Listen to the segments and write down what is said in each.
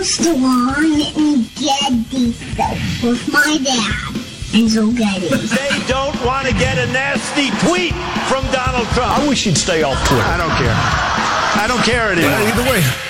Armstrong and Getty with my dad, Enzo Getty. They don't want to get a nasty tweet from Donald Trump. I wish he'd stay off Twitter. I don't care. I don't care anymore. either way.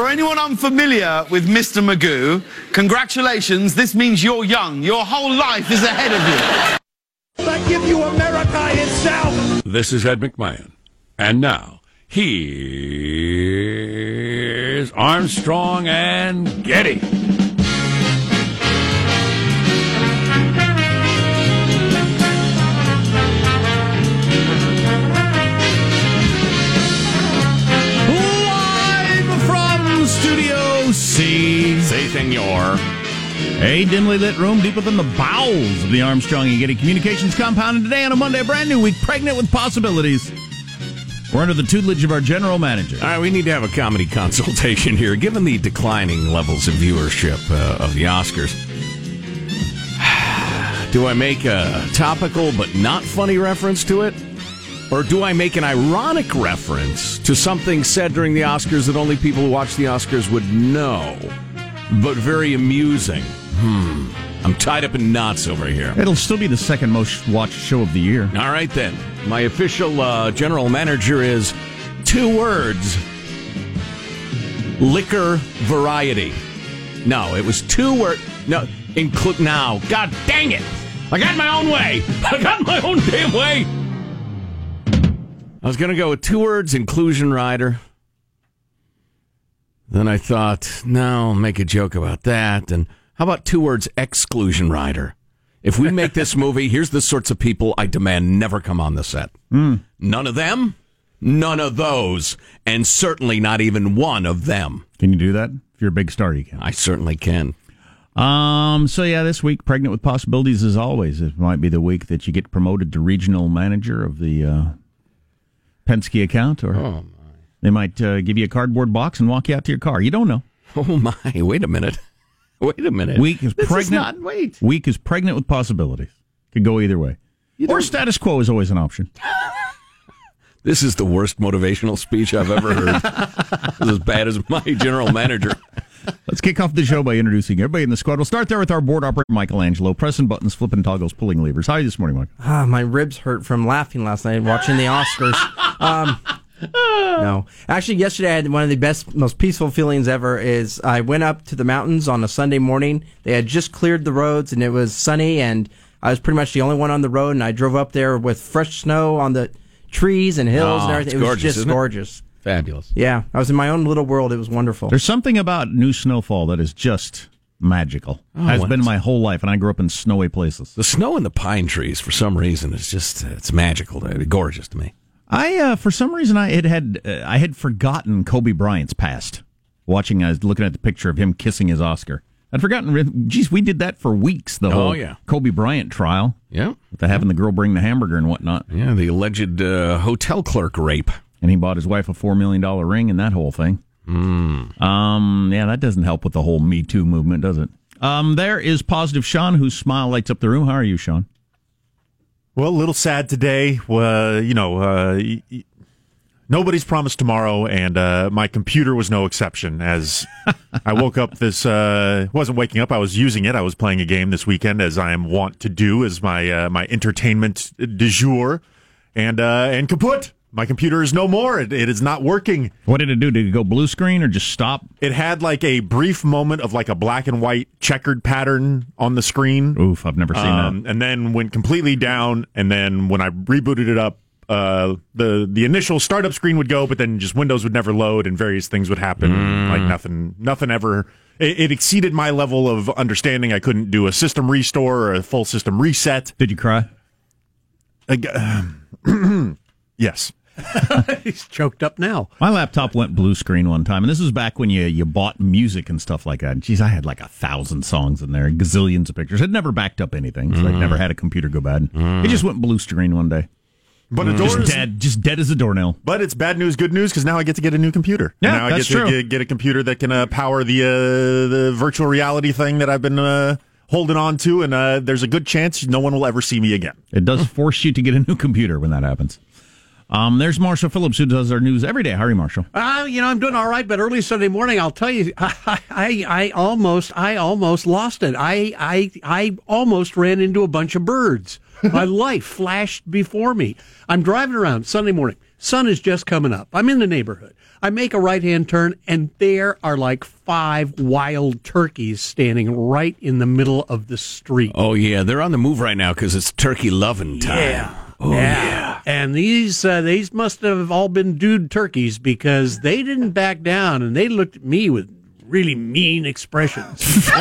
For anyone unfamiliar with Mr. Magoo, congratulations. This means you're young. Your whole life is ahead of you. I give you America itself. This is Ed McMahon. And now, here's Armstrong and Getty. A dimly lit room deep within the bowels of the Armstrong and Getty Communications compound. And today on a Monday, a brand new week, pregnant with possibilities. We're under the tutelage of our general manager. All right, we need to have a comedy consultation here. Given the declining levels of viewership uh, of the Oscars, do I make a topical but not funny reference to it? Or do I make an ironic reference to something said during the Oscars that only people who watch the Oscars would know, but very amusing? Hmm. I'm tied up in knots over here. It'll still be the second most watched show of the year. All right, then. My official uh, general manager is two words liquor variety. No, it was two words. No, include now. God dang it. I got my own way. I got my own damn way. I was going to go with two words inclusion rider. Then I thought, no, I'll make a joke about that. And how about two words exclusion rider? If we make this movie, here's the sorts of people I demand never come on the set. Mm. None of them, none of those, and certainly not even one of them. Can you do that? If you're a big star, you can. I certainly can. Um. So yeah, this week, pregnant with possibilities as always. It might be the week that you get promoted to regional manager of the uh, Penske account, or Oh, they might uh, give you a cardboard box and walk you out to your car. You don't know. Oh my! Wait a minute. Wait a minute. Week is This pregnant. not, wait. Week is pregnant with possibilities. Could go either way. Or status quo is always an option. This is the worst motivational speech I've ever heard. this is as bad as my general manager. Let's kick off the show by introducing everybody in the squad. We'll start there with our board operator, Michelangelo, pressing buttons, flipping toggles, pulling levers. How are you this morning, Mike? Ah, my ribs hurt from laughing last night watching the Oscars. Um, no, actually, yesterday I had one of the best, most peaceful feelings ever. Is I went up to the mountains on a Sunday morning. They had just cleared the roads and it was sunny, and I was pretty much the only one on the road. And I drove up there with fresh snow on the trees and hills Oh, and everything. it's It was gorgeous, just isn't it? gorgeous. Fabulous. Yeah, I was in my own little world. It was wonderful. There's something about new snowfall that is just magical. Oh, Has been my whole life, and I grew up in snowy places. The snow in the pine trees, for some reason, is just it's magical. It's gorgeous to me. I, uh, for some reason, I had had uh, I had forgotten Kobe Bryant's past. Watching, I was looking at the picture of him kissing his Oscar. I'd forgotten. Geez, we did that for weeks. The Oh, whole yeah. Kobe Bryant trial. Yeah. With the having the girl bring the hamburger and whatnot. Yeah, the alleged uh, hotel clerk rape. And he bought his wife a four million dollar ring and that whole thing. Mm. Um, yeah, that doesn't help with the whole Me Too movement, does it? Um, there is positive Sean, whose smile lights up the room. How are you, Sean? Well, a little sad today. You know, uh, nobody's promised tomorrow, and uh, my computer was no exception. As I woke up, this uh, wasn't waking up. I was using it. I was playing a game this weekend, as I am wont to do, as my uh, my entertainment du jour, and uh, and kaput. My computer is no more. It, it is not working. What did it do? Did it go blue screen or just stop? It had like a brief moment of like a black and white checkered pattern on the screen. Oof, I've never seen Um, and then went completely down. And then when I rebooted it up, uh, the the initial startup screen would go, but then just Windows would never load, and various things would happen. Mm. Like nothing, nothing ever. It, it exceeded my level of understanding. I couldn't do a system restore or a full system reset. Did you cry? yes. He's choked up now. My laptop went blue screen one time, and this was back when you you bought music and stuff like that. Geez, I had like a thousand songs in there, gazillions of pictures. It never backed up anything, so I Mm. never had a computer go bad. It just went blue screen one day. But a just door is- dead, just dead as a doornail. But it's bad news, good news because now I get to get a new computer. Yeah, now I that's get to true. Get, get a computer that can uh, power the uh, the virtual reality thing that I've been uh, holding on to, and uh, there's a good chance no one will ever see me again. It does force you to get a new computer when that happens. Um, there's Marshall Phillips who does our news every day. How are you, Marshall? Uh, you know, I'm doing all right, but early Sunday morning, I'll tell you, I, I, I almost, I almost lost it. I, I, I almost ran into a bunch of birds. My life flashed before me. I'm driving around Sunday morning. Sun is just coming up. I'm in the neighborhood. I make a right hand turn, and there are like five wild turkeys standing right in the middle of the street. Oh yeah, they're on the move right now because it's turkey loving time. Yeah. Oh, yeah. And these uh, these must have all been dude turkeys because they didn't back down and they looked at me with really mean expressions.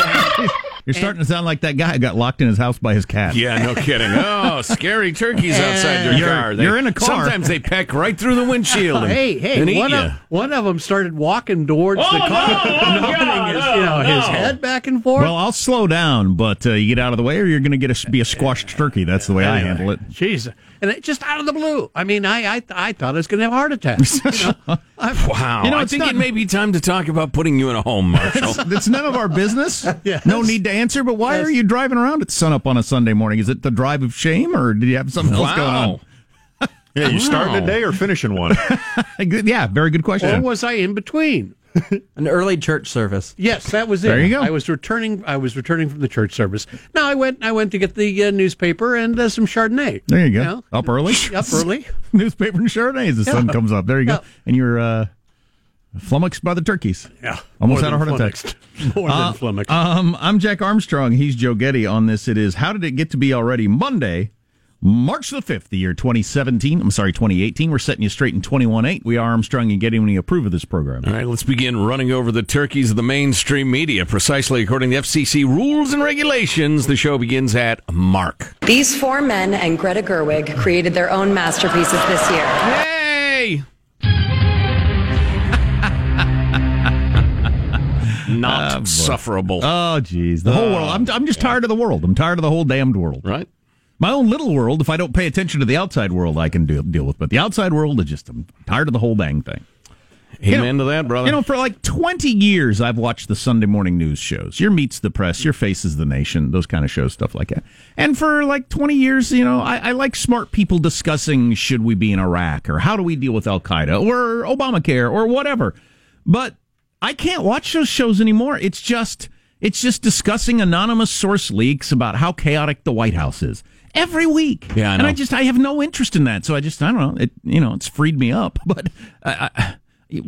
You're starting to sound like that guy who got locked in his house by his cat. Yeah, no kidding. Oh, scary turkeys outside your You're- car. They- you're in a car. Sometimes they peck right through the windshield. and- hey, hey, and one ya. of, one of them started walking towards Oh, the car, nodding his, you know, his head back and forth. Well, I'll slow down, but uh, you get out of the way, or you're going to get a, be a squashed turkey. That's the way I handle it. Jeez. And it just out of the blue. I mean, I I, I thought I was going to have a heart attack. You know? Wow. You know, I it's think not- it may be time to talk about putting you in a home, Marshall. It's, it's none of our business. No need to answer. But why are you driving around at sunup on a Sunday morning? Is it the drive of shame, or did you have something else going on? Yeah, you starting a day or finishing one? yeah, very good question. Or was I in between? An early church service. Yes, that was it. There you go. I was returning. I was returning from the church service. Now I went. I went to get the uh, newspaper and uh, some Chardonnay. There you go. know? Up early. Up early. Newspaper and Chardonnay as the sun comes up. There you go. Yeah. And you're uh, flummoxed by the turkeys. Yeah. Almost More had a than heart attack. flummoxed. More than Uh, flummoxed. Um, I'm Jack Armstrong. He's Joe Getty. On this, it is How Did It Get to Be Already Monday, March the 5th, the year 2017. I'm sorry, 2018. We're setting you straight in 21.8. We are Armstrong and Getty when you approve of this program. All right, let's begin running over the turkeys of the mainstream media. Precisely according to FCC rules and regulations, the show begins at Mark. These four men and Greta Gerwig created their own masterpieces this year. Hey! Not ah, sufferable. Oh, geez. The whole world. I'm, I'm just tired of the world. I'm tired of the whole damned world. Right. My own little world, if I don't pay attention to the outside world, I can deal, deal with. But the outside world is just, I'm tired of the whole dang thing. Amen to that, brother. You know, for like 20 years, I've watched the Sunday morning news shows. Your Meets the Press, Your Faces the Nation, those kind of shows, stuff like that. And for like 20 years, you know, I, I like smart people discussing should we be in Iraq or how do we deal with Al Qaeda or Obamacare or whatever. But I can't watch those shows anymore. It's just, it's just discussing anonymous source leaks about how chaotic the White House is every week. Yeah, I and. I just, I have no interest in that. So I just, I don't know. It, you know, it's freed me up. But I, I,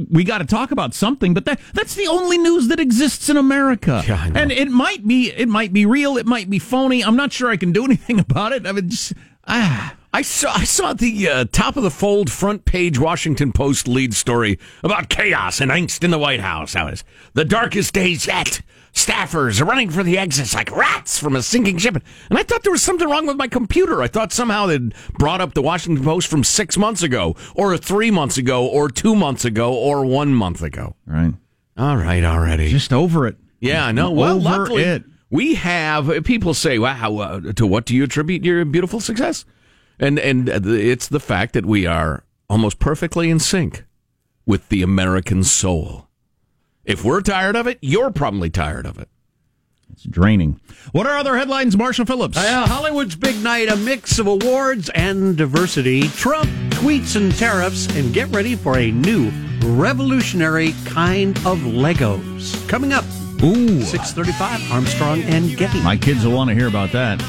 we got to talk about something. But that, that's the only news that exists in America. Yeah, and it might be, it might be real. It might be phony. I'm not sure I can do anything about it. I mean, just, ah. I saw I saw the uh, top of the fold front page Washington Post lead story about chaos and angst in the White House. How is the darkest days yet? Staffers running for the exits like rats from a sinking ship. And I thought there was something wrong with my computer. I thought somehow they'd brought up the Washington Post from six months ago, or three months ago, or two months ago, or one month ago. Right. All right, already. Just over it. Yeah, I know. Well, Over luckily, it. we have people say, "Wow, uh, to what do you attribute your beautiful success?" And and it's the fact that we are almost perfectly in sync with the American soul. If we're tired of it, you're probably tired of it. It's draining. What are other headlines, Marshall Phillips? Uh, Hollywood's big night, a mix of awards and diversity. Trump tweets and tariffs, and get ready for a new revolutionary kind of Legos. Coming up, Ooh. 635, Armstrong and Getty. My kids will want to hear about that.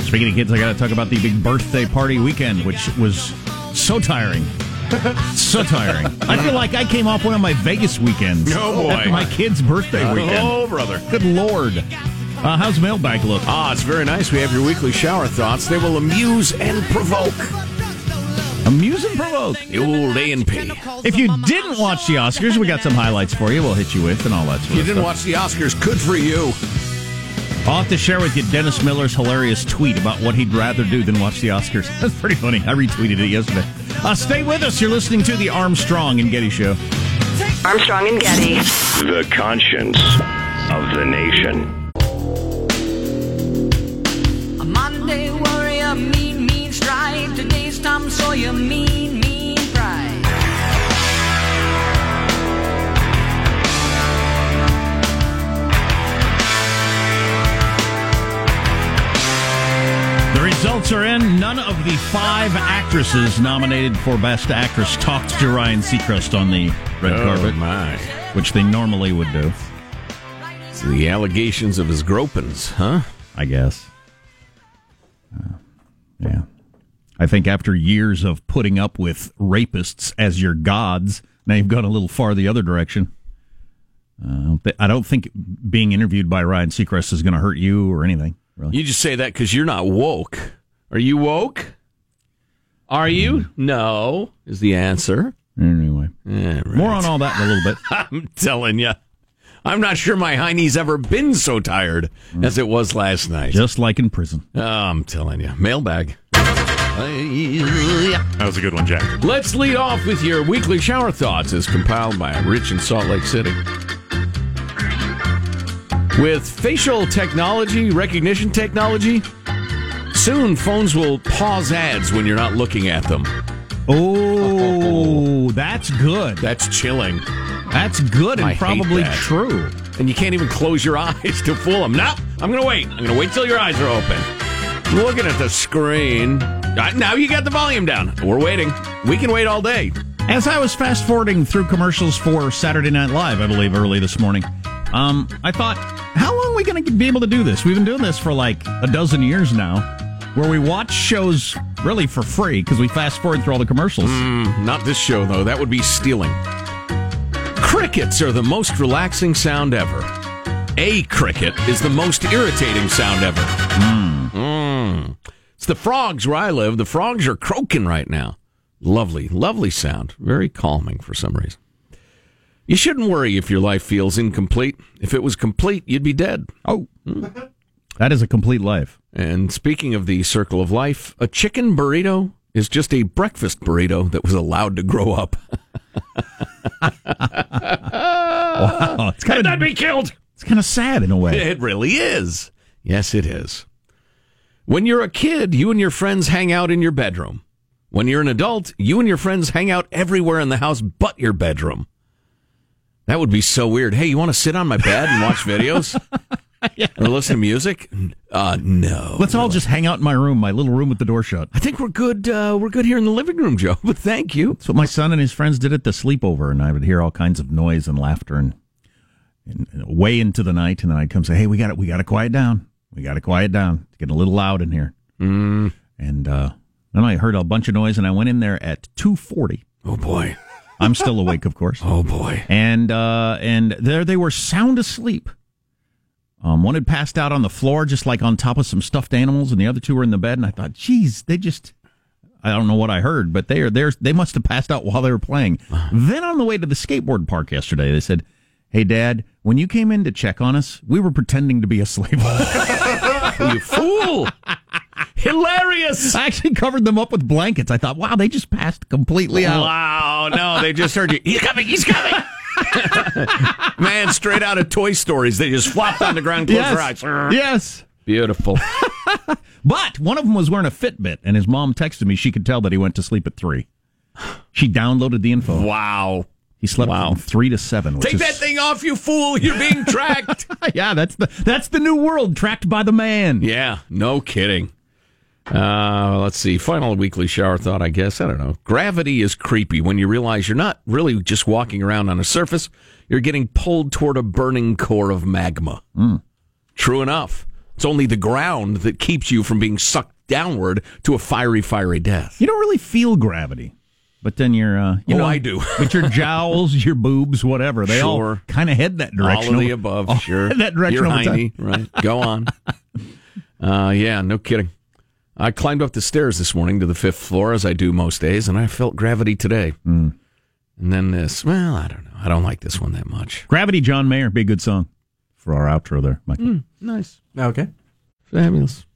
Speaking of kids, I got to talk about the big birthday party weekend, which was so tiring. so tiring. I feel like I came off one of my Vegas weekends. Oh, boy. After my kid's birthday weekend. Oh, brother. Good lord. Uh, how's mailbag look? Ah, it's very nice. We have your weekly shower thoughts. They will amuse and provoke. Amuse and provoke. The old A and P. If you didn't watch the Oscars, we got some highlights for you. We'll hit you with and all that sort You didn't stuff. watch the Oscars. Good for you. I'll have to share with you Dennis Miller's hilarious tweet about what he'd rather do than watch the Oscars. That's pretty funny. I retweeted it yesterday. Uh, stay with us. You're listening to the Armstrong and Getty Show. Armstrong and Getty. The conscience of the nation. A Monday warrior, mean, mean stride. Today's Tom Sawyer, mean, mean results are in. None of the five actresses nominated for Best Actress talked to Ryan Seacrest on the red Oh, carpet, my. which they normally would do. So the allegations of his gropings, huh? I guess. Uh, yeah. I think after years of putting up with rapists as your gods, now you've gone a little far the other direction. Uh, I don't think being interviewed by Ryan Seacrest is going to hurt you or anything. Really. You just say that because you're not woke. Are you woke? Are you? Mm. No, is the answer. Anyway, Yeah, right. more on all that in a little bit. I'm telling you. I'm not sure my hiney's ever been so tired mm. as it was last night. Just like in prison. Oh, I'm telling you. Mailbag. That was a good one, Jack. Let's lead off with your weekly shower thoughts as compiled by Rich in Salt Lake City. With facial technology, recognition technology, soon phones will pause ads when you're not looking at them. Oh, that's good. That's chilling. That's good and I probably true. And you can't even close your eyes to fool them. No, I'm going to wait. I'm going to wait till your eyes are open. Looking at the screen. Uh, Now you got the volume down. We're waiting. We can wait all day. As I was fast forwarding through commercials for Saturday Night Live, I believe early this morning, um, I thought, how long are we going to be able to do this? We've been doing this for like a dozen years now, where we watch shows really for free because we fast forward through all the commercials. Mm, not this show, though. That would be stealing. Crickets are the most relaxing sound ever. A cricket is the most irritating sound ever. Mm. It's the frogs where I live. The frogs are croaking right now. Lovely, lovely sound. Very calming for some reason. You shouldn't worry if your life feels incomplete. If it was complete, you'd be dead. Oh, that is a complete life. And speaking of the circle of life, a chicken burrito is just a breakfast burrito that was allowed to grow up. Wow, it's kind And of not be killed. it's kind of sad in a way. It really is. Yes, it is. When you're a kid, you and your friends hang out in your bedroom. When you're an adult, you and your friends hang out everywhere in the house but your bedroom. That would be so weird. Hey, you want to sit on my bed and watch videos? Or listen to music? Uh, no. Let's all just hang out in my room, my little room with the door shut. I think we're good. Uh, we're good here in the living room, Joe. But thank you. That's what my son and his friends did at the sleepover, and I would hear all kinds of noise and laughter and, and, and way into the night, and then I'd come say, "Hey, we got to we got to quiet down. We got to quiet down. It's getting a little loud in here." Mm. And uh, then I heard a bunch of noise, and I went in there at two forty. Oh boy. I'm still awake, of course. Oh boy. And uh, and there they were sound asleep. Um, one had passed out on the floor, just like on top of some stuffed animals, and the other two were in the bed. And I thought, geez, they just. I don't know what I heard, but they are there. They must have passed out while they were playing. then on the way to the skateboard park yesterday, they said, "Hey, Dad, when you came in to check on us, we were pretending to be asleep." you fool! Hilarious! I actually covered them up with blankets. I thought, wow, they just passed completely out. Wow, no, they just heard you. He's coming, he's coming. Man, straight out of Toy Stories, they just flopped on the ground, closed their eyes. Yes. Beautiful. But one of them was wearing a Fitbit, and his mom texted me. She could tell that he went to sleep at three. She downloaded the info. Wow. He slept Wow. from three to seven. Take is, that thing off, you fool! You're being tracked. yeah, that's the that's the new world tracked by the man. yeah, no kidding. Uh, let's see. Final weekly shower thought, I guess. I don't know. Gravity is creepy when you realize you're not really just walking around on a surface. You're getting pulled toward a burning core of magma. True enough. It's only the ground that keeps you from being sucked downward to a fiery, fiery death. You don't really feel gravity, but then your uh, you Oh, know I do. but your jowls, your boobs, whatever, they all Sure. kind of head that direction. All of the above, all sure. that direction You're hiney, right? Go on. uh, yeah, no kidding. I climbed up the stairs this morning to the fifth floor, as I do most days, and I felt gravity today. Hmm. And then this. Well, I don't know. I don't like this one that much. Gravity, John Mayer, be a good song. for our outro there, Michael. nice. Okay. Fabulous.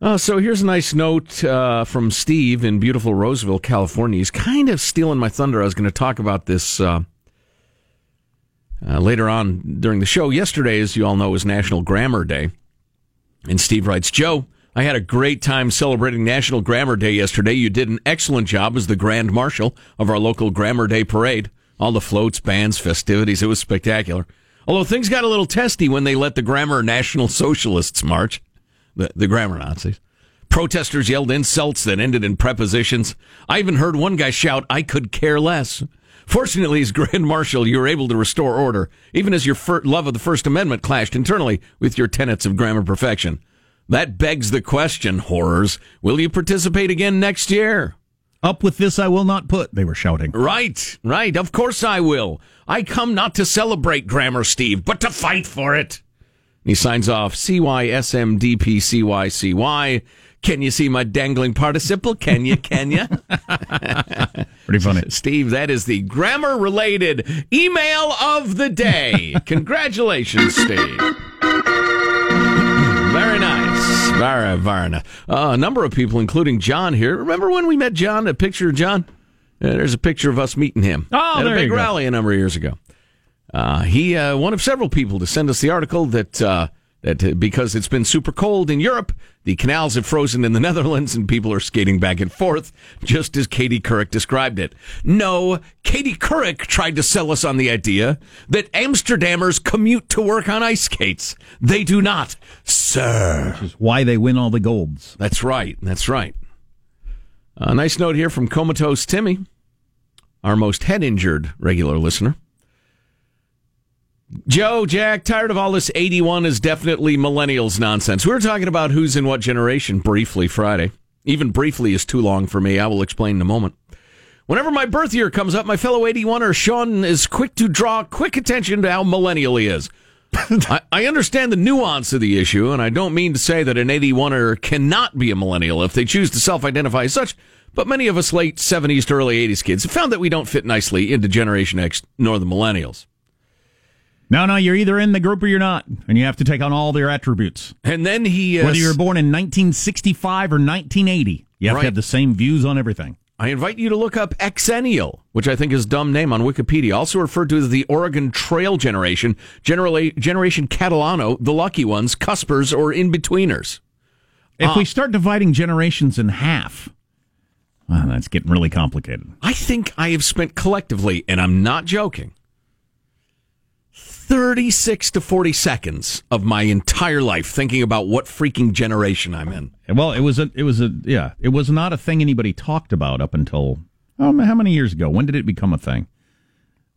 Uh, so here's a nice note uh, from Steve in beautiful Roseville, California. He's kind of stealing my thunder. I was going to talk about this uh, uh, later on during the show. Yesterday, as you all know, was National Grammar Day. And Steve writes, Joe, I had a great time celebrating National Grammar Day yesterday. You did an excellent job as the Grand Marshal of our local Grammar Day parade. All the floats, bands, festivities. It was spectacular. Although things got a little testy when they let the Grammar National Socialists march, the, the Grammar Nazis. Protesters yelled insults that ended in prepositions. I even heard one guy shout, I could care less. Fortunately, as Grand Marshal, you were able to restore order, even as your love of the First Amendment clashed internally with your tenets of grammar perfection. That begs the question, horrors. Will you participate again next year? Up with this, I will not put, they were shouting. Right, right. Of course I will. I come not to celebrate grammar, Steve, but to fight for it. He signs off CYSMDPCYCY. Can you see my dangling participle? Can you? Can you? Pretty funny. Steve, that is the grammar related email of the day. Congratulations, Steve. Very nice. Very, very nice. Uh, a number of people, including John here. Remember when we met John? A picture of John? Uh, there's a picture of us meeting him Oh, at a big rally a number of years ago. Uh, he uh, one of several people to send us the article that uh, that uh, because it's been super cold in Europe, the canals have frozen in the Netherlands, and people are skating back and forth, just as Katie Couric described it. No, Katie Couric tried to sell us on the idea that Amsterdammers commute to work on ice skates. They do not, sir. Which is why they win all the golds. That's right. That's right. A nice note here from Comatose Timmy, our most head injured regular listener. Joe, Jack, tired of all this 81 is definitely millennials nonsense. We were talking about who's in what generation briefly Friday. Even briefly is too long for me. I will explain in a moment. Whenever my birth year comes up, my fellow 81er Sean is quick to draw quick attention to how millennial he is. I, I understand the nuance of the issue, and I don't mean to say that an 81er cannot be a millennial if they choose to self identify as such, but many of us late 70s to early 80s kids have found that we don't fit nicely into Generation X nor the millennials. No, no, you're either in the group or you're not, and you have to take on all their attributes. And then he. Uh, Whether you were born in 1965 or 1980, you have Right. to have the same views on everything. I invite you to look up Xennial, which I think is a dumb name on Wikipedia, also referred to as the Oregon Trail Generation, generally Generation Catalano, the lucky ones, cuspers, or in-betweeners. If Uh, we start dividing generations in half, well, that's getting really complicated. I think I have spent collectively, and I'm not joking, 36 to 40 seconds of my entire life thinking about what freaking generation I'm in. Well, it was a, it was a, yeah, it was not a thing anybody talked about up until, um, how many years ago? When did it become a thing?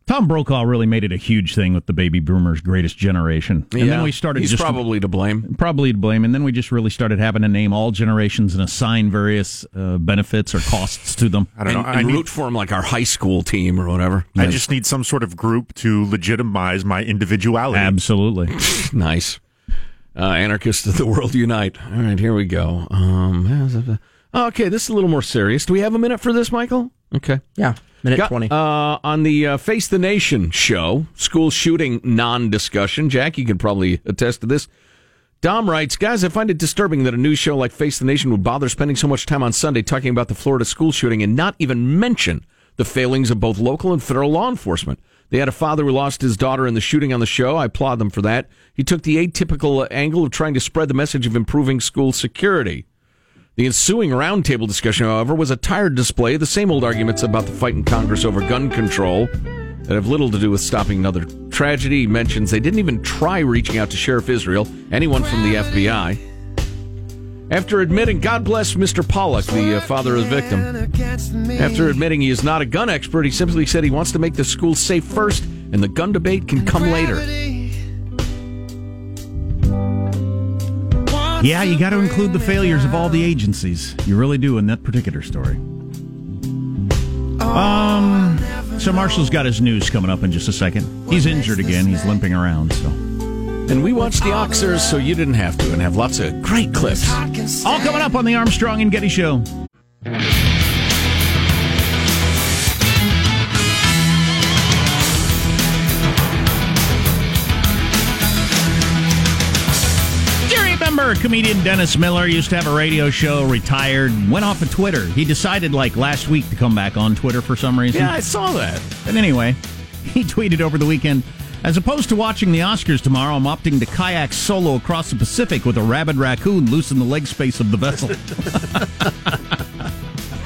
Tom Brokaw really made it a huge thing with the baby boomers' greatest generation, and Yeah, then we started. He's just, probably to blame. probably to blame, and then we just really started having to name all generations and assign various uh, benefits or costs to them. I don't and, know. I and need, root for him like our high school team or whatever. I just need some sort of group to legitimize my individuality. Absolutely. nice. Uh, anarchists of the world unite. All right, here we go. Um, okay, this is a little more serious. Do we have a minute for this, Michael? Okay. Yeah, minute Got- 20. Uh, on the uh, Face the Nation show, school shooting non discussion, Jack, you can probably attest to this. Dom writes, guys, I find it disturbing that a news show like Face the Nation would bother spending so much time on Sunday talking about the Florida school shooting and not even mention the failings of both local and federal law enforcement. They had a father who lost his daughter in the shooting on the show. I applaud them for that. He took the atypical angle of trying to spread the message of improving school security. The ensuing roundtable discussion, however, was a tired display of the same old arguments about the fight in Congress over gun control that have little to do with stopping another tragedy. He mentions they didn't even try reaching out to Sheriff Israel, anyone from the FBI. After admitting, God bless Mr. Pollock, the uh, father of the victim. After admitting he is not a gun expert, he simply said he wants to make the school safe first, and the gun debate can come later. Yeah, you got to include the failures of all the agencies. You really do in that particular story. Um, so Marshall's got his news coming up in just a second. He's injured again. He's limping around. So, And we watched the Oscars, so you didn't have to, and have lots of great clips. all coming up on the Armstrong and Getty Show. Remember, comedian Dennis Miller used to have a radio show, retired, went off of Twitter. He decided, like, last week to come back on Twitter for some reason. Yeah, I saw that. But anyway, he tweeted over the weekend As opposed to watching the Oscars tomorrow, I'm opting to kayak solo across the Pacific with a rabid raccoon loose in the leg space of the vessel.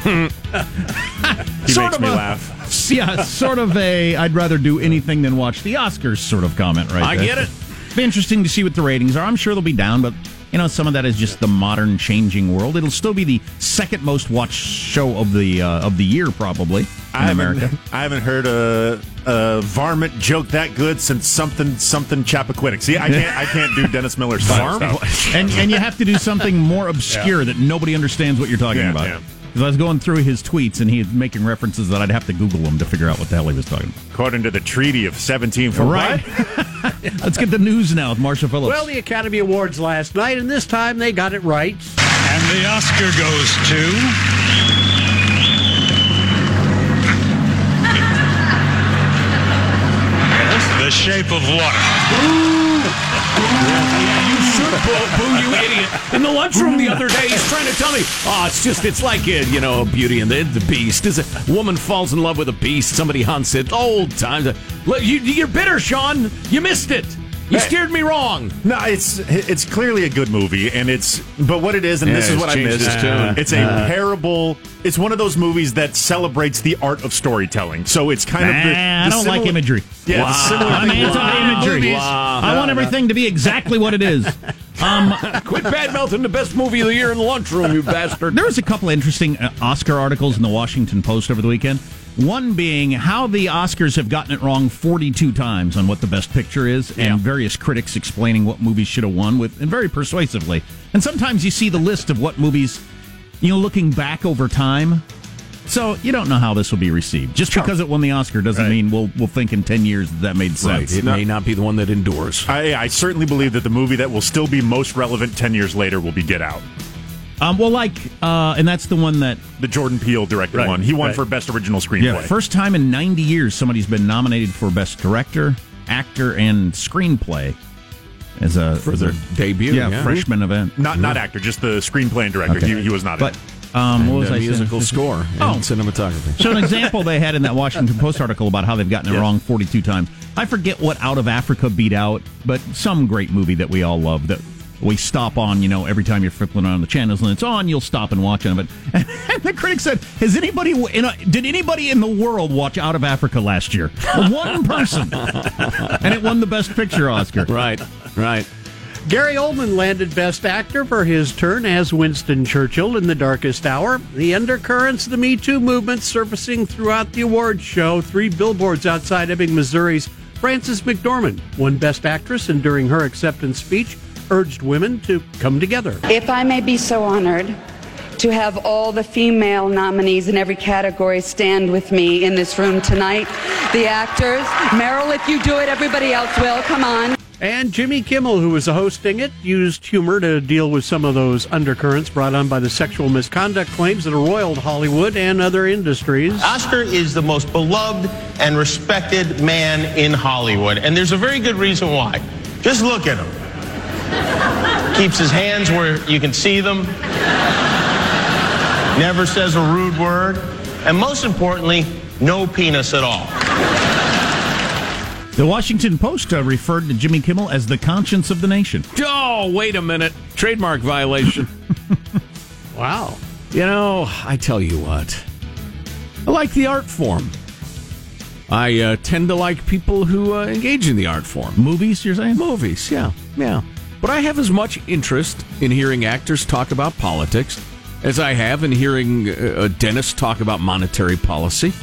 He Sort makes of me a- laugh. yeah, sort of a I'd rather do anything than watch the Oscars sort of comment right I there. get it. Be interesting to see what the ratings are. I'm sure they'll be down, but you know, some of that is just the modern changing world. It'll still be the second most watched show of the uh, of the year probably in I America. I haven't heard a, a varmint joke that good since something something Chappaquiddick. See, I can't I can't do Dennis Miller's Varmint. and and you have to do something more obscure that nobody understands what you're talking Yeah, about. yeah. Because I was going through his tweets and he was making references that I'd have to Google them to figure out what the hell he was talking about. According to the Treaty of 17 for Right. Let's get the news now with Marshall Phillips. Well, the Academy Awards last night, and this time they got it right. And the Oscar goes to. The Shape of Water. Lunchroom the other day, he's trying to tell me, oh, it's just, it's like, uh, you know, Beauty and the, the Beast. Is a woman falls in love with a beast, somebody hunts it, old times. You, you're bitter, Sean. You missed it. You Hey. steered me wrong. No, it's it's clearly a good movie, and it's but what it is, and Yeah, this is it's what I changed missed. its tune. It's a parable. It's one of those movies that celebrates the art of storytelling. So it's kind of the, Nah, I the don't like similar- imagery. Yeah, the similar I'm thing anti-imagery. movies. I want everything to be exactly what it is. Um, Quit bad mouthing the best movie of the year in the lunchroom, you bastard. There was a couple of interesting uh, Oscar articles in the Washington Post over the weekend. One being how the Oscars have gotten it wrong 42 times on what the best picture is, and various critics explaining what movies should have won with, and very persuasively. And sometimes you see the list of what movies, you know, looking back over time. So you don't know how this will be received. Just because it won the Oscar doesn't Right. mean we'll we'll think in 10 years that, that made Right. sense. It may not be the one that endures. I, I certainly believe that the movie that will still be most relevant ten years later will be Get Out, Um, well, like, uh, and that's the one that the Jordan Peele directed Right, one. He won right. for best original screenplay. Yeah, first time in 90 years somebody's been nominated for best director, actor, and screenplay as a For as their a debut, yeah, yeah. freshman event. not not actor, just the screenplay and director. Okay. He, he was not. But in. um, what And, was uh, I saying? musical score and Oh. cinematography. So an example they had in that Washington Post article about how they've gotten it Yeah. wrong 42 times. I forget what Out of Africa beat out, but some great movie that we all love that we stop on, you know, every time you're flipping on the channels and it's on, you'll stop and watch it. But and the critic said, "Has anybody in a, did anybody in the world watch Out of Africa last year? One person, and it won the Best Picture Oscar. Right, right. Gary Oldman landed Best Actor for his turn as Winston Churchill in The Darkest Hour. The undercurrents of the Me Too movement surfacing throughout the awards show. Three billboards outside Ebbing, Missouri's Frances McDormand won Best Actress and during her acceptance speech urged women to come together. If I may be so honored to have all the female nominees in every category stand with me in this room tonight, the actors. Meryl, if you do it, everybody else will. Come on. And Jimmy Kimmel, who was hosting it, used humor to deal with some of those undercurrents brought on by the sexual misconduct claims that have roiled Hollywood and other industries. Oscar is the most beloved and respected man in Hollywood, and there's a very good reason why. Just look at him. Keeps his hands where you can see them. Never says a rude word. And most importantly, no penis at all. The Washington Post uh, referred to Jimmy Kimmel as the conscience of the nation. Oh, wait a minute. Trademark violation. Wow. You know, I tell you what. I like the art form. I uh, tend to like people who uh, engage in the art form. Movies, you're saying? Movies, yeah, yeah. But I have as much interest in hearing actors talk about politics as I have in hearing uh, a dentist talk about monetary policy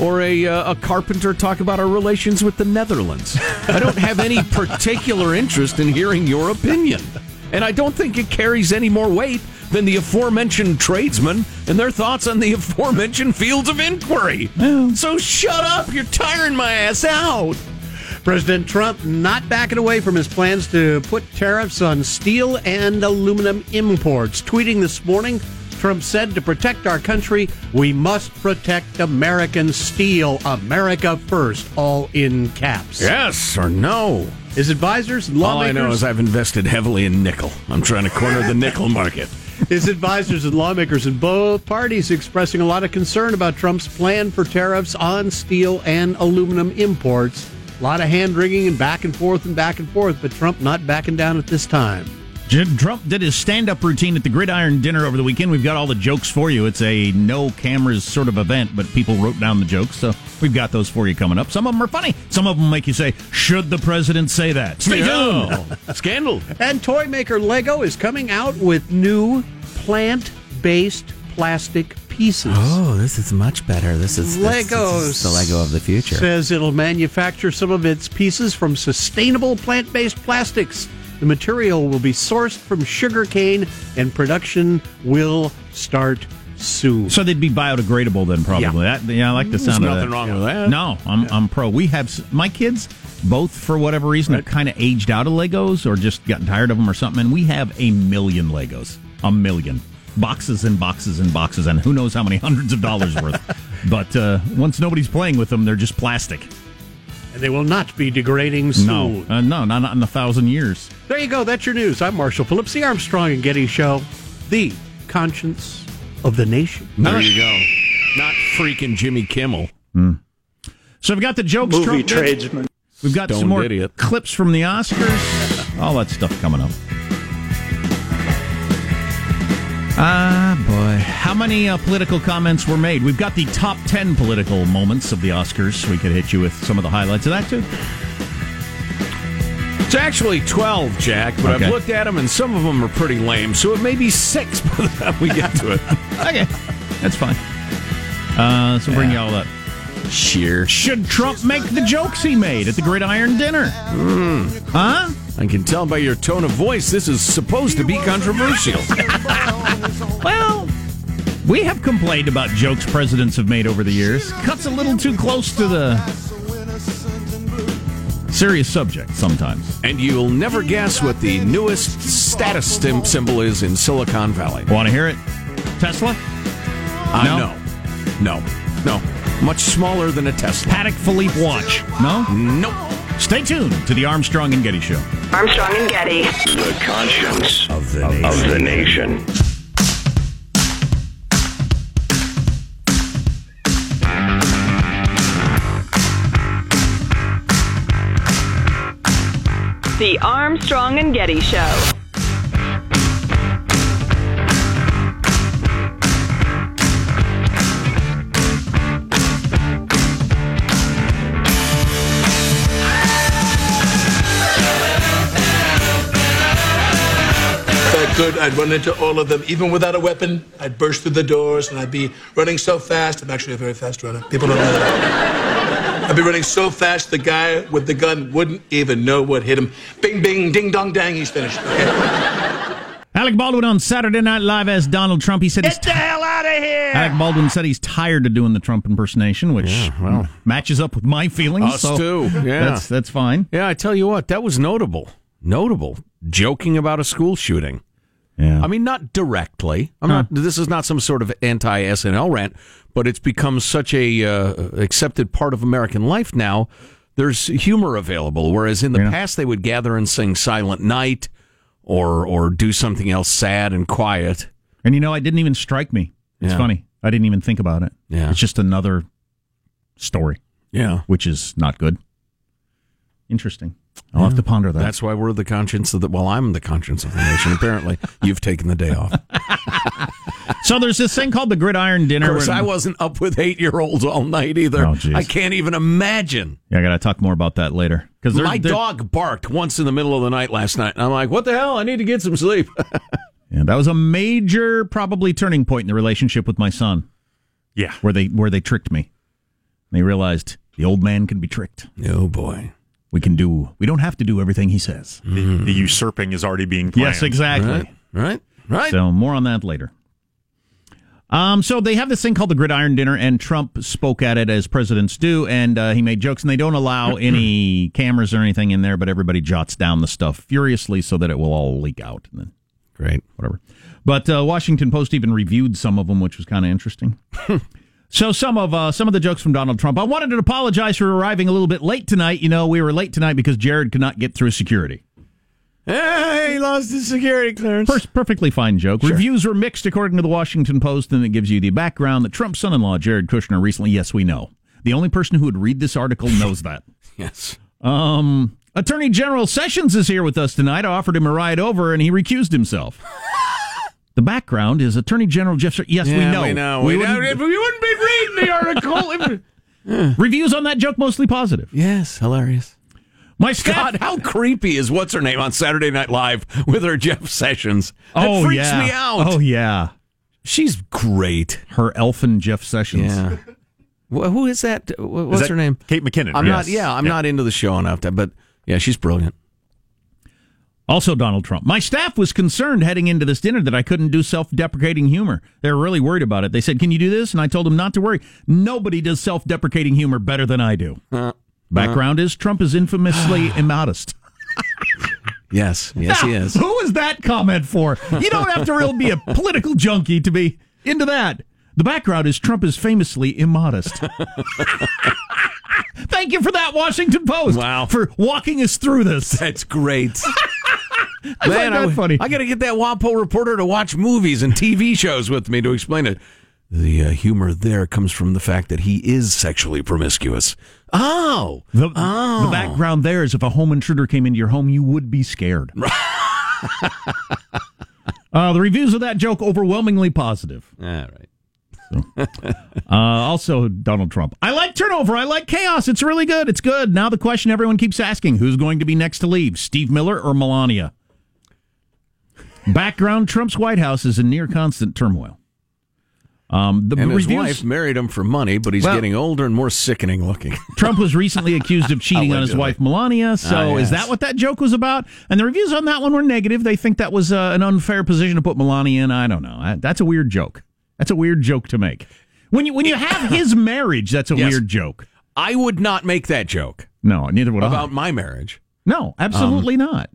or a, uh, a carpenter talk about our relations with the Netherlands. I don't have any particular interest in hearing your opinion. And I don't think it carries any more weight than the aforementioned tradesmen and their thoughts on the aforementioned fields of inquiry. So shut up, you're tiring my ass out. President Trump not backing away from his plans to put tariffs on steel and aluminum imports. Tweeting this morning, Trump said, To protect our country, we must protect American steel. America first, all in caps. Yes or no? His advisors and All I know is I've invested heavily in nickel. I'm trying to corner the nickel market. His advisors and lawmakers in both parties expressing a lot of concern about Trump's plan for tariffs on steel and aluminum imports. A lot of hand wringing and back and forth and back and forth, but Trump not backing down at this time. Jim Trump did his stand up routine at the Gridiron Dinner over the weekend. We've got all the jokes for you. It's a no cameras sort of event, but people wrote down the jokes, so we've got those for you coming up. Some of them are funny. Some of them make you say, "Should the president say that?" Stay tuned. Scandal. And toy maker Lego is coming out with new plant based plastic pieces. Oh, this is much better. This is this- this Legos is the Lego of the future. Says it'll manufacture some of its pieces from sustainable plant based plastics. The material will be sourced from sugarcane and production will start soon. So they'd be biodegradable then, probably. Yeah. That, yeah, I like the There's sound of that. nothing wrong with that. No, I'm I'm pro. We have my kids both for whatever reason have kind of aged out of Legos or just gotten tired of them or something, and we have a million Legos, a million boxes and boxes and boxes, and who knows how many hundreds of dollars worth. But uh, once nobody's playing with them, they're just plastic. And they will not be degrading soon. No, uh, no, not, not in a thousand years. There you go. That's your news. I'm Marshall Phillips, the Armstrong and Getty Show, the conscience of the nation. There you go. Not freaking Jimmy Kimmel. So we've got the jokes. Movie Trump tradesman. We've got some more idiot. clips from the Oscars. All that stuff coming up. Ah, boy. How many uh, political comments were made? We've got the top 10 political moments of the Oscars. We could hit you with some of the highlights of that, too. It's actually 12, Jack, but Okay. I've looked at them and some of them are pretty lame, so it may be six by the time we get to it. Okay. That's fine. Uh, so bring you all that. Sheer. Should Trump make the jokes he made at the Gridiron Dinner? Huh? I can tell by your tone of voice this is supposed to be controversial. Well, we have complained about jokes presidents have made over the years. Cuts a little too close to the serious subject sometimes. and you'll never guess what the newest status sym- symbol is in Silicon Valley. Want to hear it? Tesla? Uh, No. no. No. No. Much smaller than a Tesla. Patek Philippe watch? No? Nope. Stay tuned to the Armstrong and Getty Show. Armstrong and Getty. The conscience of the nation. Of the nation. The Armstrong and Getty Show. Could, I'd run into all of them, even without a weapon. I'd burst through the doors, and I'd be running so fast. I'm actually a very fast runner. People don't know that. I'd be running so fast, the guy with the gun wouldn't even know what hit him. Bing, bing, ding, dong, dang, he's finished. Okay? Alec Baldwin on Saturday Night Live as Donald Trump. He said he's Get the hell out of here! Alec Baldwin said he's tired of doing the Trump impersonation, which well. matches up with my feelings. Us so too, yeah. that's that's fine. Yeah, I tell you what, that was notable. Notable. Joking about a school shooting. Yeah. I mean, not directly. I'm not. This is not some sort of anti SNL rant, but it's become such a uh, accepted part of American life now. There's humor available, whereas in the Yeah. past they would gather and sing "Silent Night" or or do something else sad and quiet. And you know, it didn't even strike me. It's Yeah. funny. I didn't even think about it. Yeah. It's just another story, Yeah, which is not good. Interesting. I'll have to ponder that. that's why we're the conscience of the. Well, I'm the conscience of the nation. Apparently, you've taken the day off. so there's this thing called the Gridiron Dinner. Of course, I wasn't up with eight year olds all night either. Oh. I can't even imagine. yeah, I got to talk more about that later. Because My dog barked once in the middle of the night last night, and I'm like, "What the hell? I need to get some sleep." and that was a major, probably turning point in the relationship with my son. Yeah. where they where they tricked me. They realized the old man can be tricked. oh boy! We can do. We don't have to do everything he says. The, the usurping is already being planned. Yes, exactly. Right, right, right. So more on that later. Um, so they have this thing called the Gridiron Dinner, and Trump spoke at it as presidents do, and uh, he made jokes. And they don't allow any cameras or anything in there, but everybody jots down the stuff furiously so that it will all leak out. And then Great. whatever. But uh, Washington Post even reviewed some of them, which was kind of interesting. So some of uh, some of the jokes from Donald Trump. I wanted to apologize for arriving a little bit late tonight. You know, we were late tonight because Jared could not get through security. Hey, he lost his security clearance. First, perfectly fine joke. Reviews were mixed according to the Washington Post, and it gives you the background that Trump's son-in-law Jared Kushner recently. Yes, we know. The only person who would read this article knows that. Yes. Um, Attorney General Sessions is here with us tonight. I offered him a ride over, and he recused himself. the background is Attorney General Jeff. Sessions. Yes, we know. we know. We know. wouldn't, we wouldn't be reading the article. if- Reviews on that joke mostly positive. Yes, hilarious. My staff. God, how creepy is what's her name on Saturday Night Live with her Jeff Sessions? That oh freaks yeah. me out. Oh yeah. She's great. Her elfin Jeff Sessions. Yeah. Wh- Who is that? Wh- What's that her name? Kate McKinnon, I'm right? not. Yeah, I'm Yeah. not into the show enough, to, but yeah, she's brilliant. Also, Donald Trump. My staff was concerned heading into this dinner that I couldn't do self deprecating humor. They were really worried about it. They said, Can you do this? And I told them not to worry. Nobody does self deprecating humor better than I do. Uh, Background is Trump is infamously immodest. yes, yes, he Now, is. Who is that comment for? You don't have to really be a political junkie to be into that. The background is Trump is famously immodest. Thank you for that, Washington Post. Wow. For walking us through this. That's great. I find that I, funny. I got to get that WAPO reporter to watch movies and TV shows with me to explain it. The uh, humor there comes from the fact that he is sexually promiscuous. Oh, The, oh. the background there is if a home intruder came into your home, you would be scared. uh, the reviews of that joke overwhelmingly positive. All right. Uh, also, Donald Trump. I like turnover. I like chaos. It's really good. It's good. Now the question everyone keeps asking: Who's going to be next to leave? Steve Miller or Melania? Background: Trump's White House is in near constant turmoil. Um, the And his reviews, wife married him for money, but he's Well- getting older and more sickening looking. Trump was recently accused of cheating on his wife Melania. So Ah, is that what that joke was about? And the reviews on that one were negative. They think that was uh, an unfair position to put Melania in. I don't know. That's a weird joke. That's a weird joke to make. When you when you have his marriage, that's a Yes. weird joke. I would not make that joke No, neither would about I. About my marriage. No, absolutely not.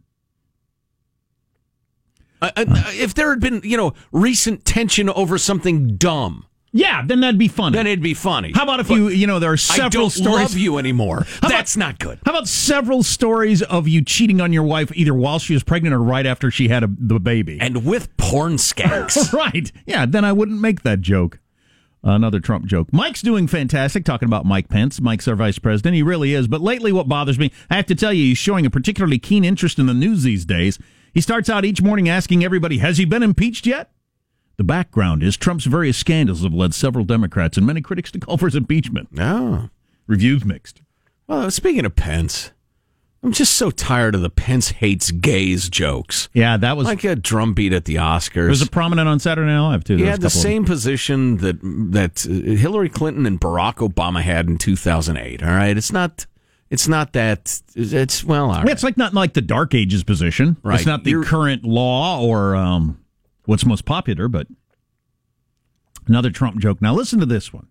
Uh, uh, if there had been, you know, recent tension over something dumb, Yeah, then that'd be funny. then it'd be funny. How about if But you you know there are I several don't stories. love you anymore. about- That's not good. How about several stories of you cheating on your wife either while she was pregnant or right after she had a, the baby? And with porn skanks. right. Yeah, then I wouldn't make that joke. Another Trump joke. Mike's doing fantastic talking about Mike Pence. Mike's our vice president. He really is. But lately, what bothers me, I have to tell you, he's showing a particularly keen interest in the news these days. He starts out each morning asking everybody, Has he been impeached yet? The background is Trump's various scandals have led several Democrats and many critics to call for his impeachment. Oh. Reviews mixed. Well, speaking of Pence, I'm just so tired of the Pence hates gays jokes. Yeah, that was Like a drumbeat at the Oscars. it was a prominent on Saturday Night Live too. he had the same position that that uh, Hillary Clinton and Barack Obama had in 2008. All right, it's not it's not that it's well, all Yeah, right. it's like not like the Dark Ages position. Right. It's not the You're- current law or um, what's most popular, but another Trump joke. Now listen to this one.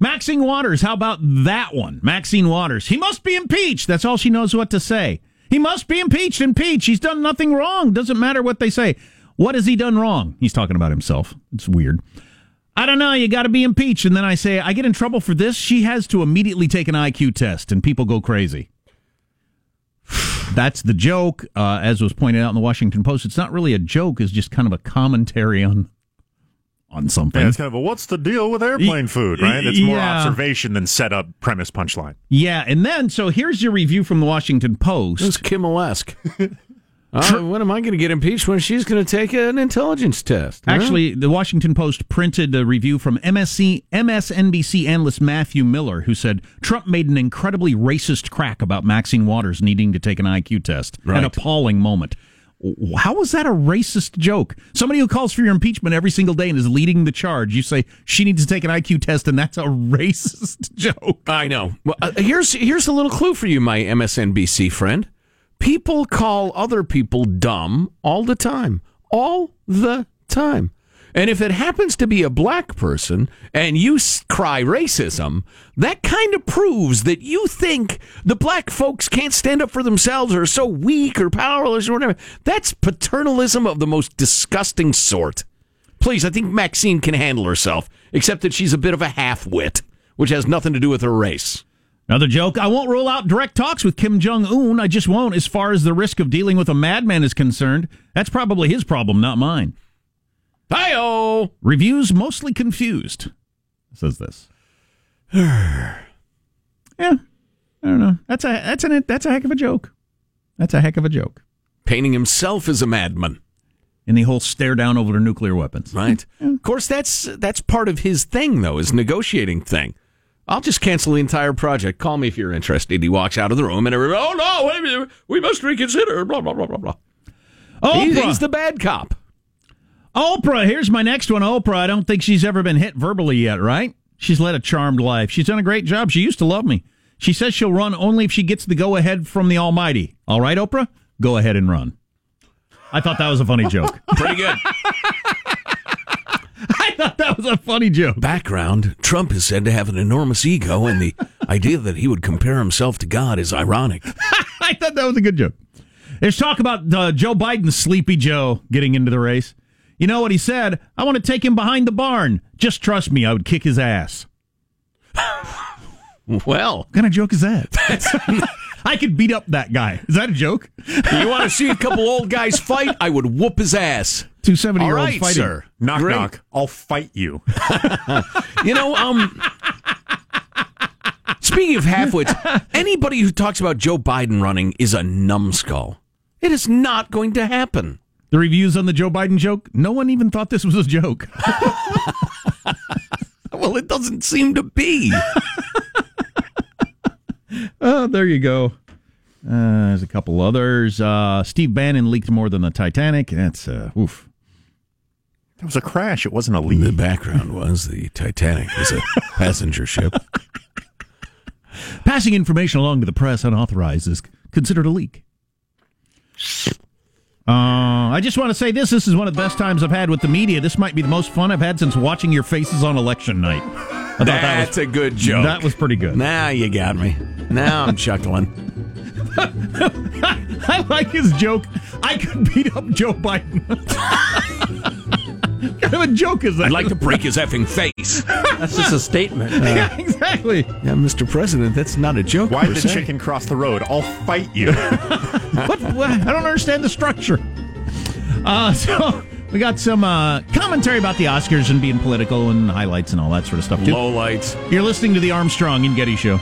Maxine Waters, how about that one? Maxine Waters, he must be impeached. That's all she knows what to say. He must be impeached. Impeached. He's done nothing wrong. Doesn't matter what they say. What has he done wrong? He's talking about himself. It's weird. I don't know. You got to be impeached. And then I say, I get in trouble for this. She has to immediately take an IQ test, and people go crazy. That's the joke. Uh, as was pointed out in the Washington Post, it's not really a joke. It's just kind of a commentary on on something. Yeah, it's kind of a what's the deal with airplane food, right? It's more Yeah. observation than set up premise punchline. Yeah, and then so here's your review from the Washington Post. It's Kimmel-esque. Uh, when am I going to get impeached when she's going to take an intelligence test? huh? Actually, the Washington Post printed a review from MSC, MSNBC analyst Matthew Miller, who said Trump made an incredibly racist crack about Maxine Waters needing to take an IQ test. Right. An appalling moment. How is that a racist joke? Somebody who calls for your impeachment every single day and is leading the charge. You say she needs to take an IQ test, and that's a racist joke. I know. Well, uh, here's here's a little clue for you, my MSNBC friend. People call other people dumb all the time, all the time. And if it happens to be a black person and you cry racism, that kind of proves that you think the black folks can't stand up for themselves or are so weak or powerless or whatever. That's paternalism of the most disgusting sort. Please, I think Maxine can handle herself, except that she's a bit of a half wit, which has nothing to do with her race. Another joke. I won't rule out direct talks with Kim Jong Un. I just won't, as far as the risk of dealing with a madman is concerned. That's probably his problem, not mine. Hi Reviews mostly confused. Says this. yeah, I don't know. That's a that's an that's a heck of a joke. That's a heck of a joke. Painting himself as a madman. And the whole stare down over the nuclear weapons. Right. Of course, that's that's part of his thing, though, his negotiating thing. I'll just cancel the entire project. Call me if you're interested. He walks out of the room, and everybody, oh no, wait a minute, we must reconsider. Blah blah blah blah blah. Oprah. he's the bad cop. Oprah, here's my next one. Oprah, I don't think she's ever been hit verbally yet, right? She's led a charmed life. She's done a great job. She used to love me. She says she'll run only if she gets the go ahead from the Almighty. All right, Oprah? Go ahead and run. I thought that was a funny joke. Pretty good. I thought that was a funny joke. Background Trump is said to have an enormous ego, and the idea that he would compare himself to God is ironic. I thought that was a good joke. There's talk about uh, Joe Biden, Sleepy Joe, getting into the race. You know what he said? I want to take him behind the barn. Just trust me, I would kick his ass. Well, What kind of joke is that? I could beat up that guy. Is that a joke? you want to see a couple old guys fight? I would whoop his ass. Two 70 year olds right, fighting. sir. Knock, Great. knock. I'll fight you. You know, um. Speaking of halfwits, anybody who talks about Joe Biden running is a numbskull. It is not going to happen. The reviews on the Joe Biden joke, no one even thought this was a joke. Well, it doesn't seem to be. Oh, there you go. Uh, there's a couple others. Uh, Steve Bannon leaked more than the Titanic. That's uh, oof. It was a crash. It wasn't a leak. The background was the Titanic was a passenger ship. Passing information along to the press unauthorized is considered a leak. Uh, I just want to say this. This is one of the best times I've had with the media. This might be the most fun I've had since watching your faces on election night. I thought that That's was, a good joke. That was pretty good. Now you got me. Now I'm chuckling. I like his joke. I could beat up Joe Biden. what kind of a joke is that? I'd like to break his effing face. That's just a statement. yeah, exactly. Yeah, Mr. President, that's not a joke. Why per did the se. chicken cross the road? I'll fight you. What? what? I don't understand the structure. Uh, so we got some uh, commentary about the Oscars and being political and highlights and all that sort of stuff too. Low lights. You're listening to the Armstrong and Getty Show.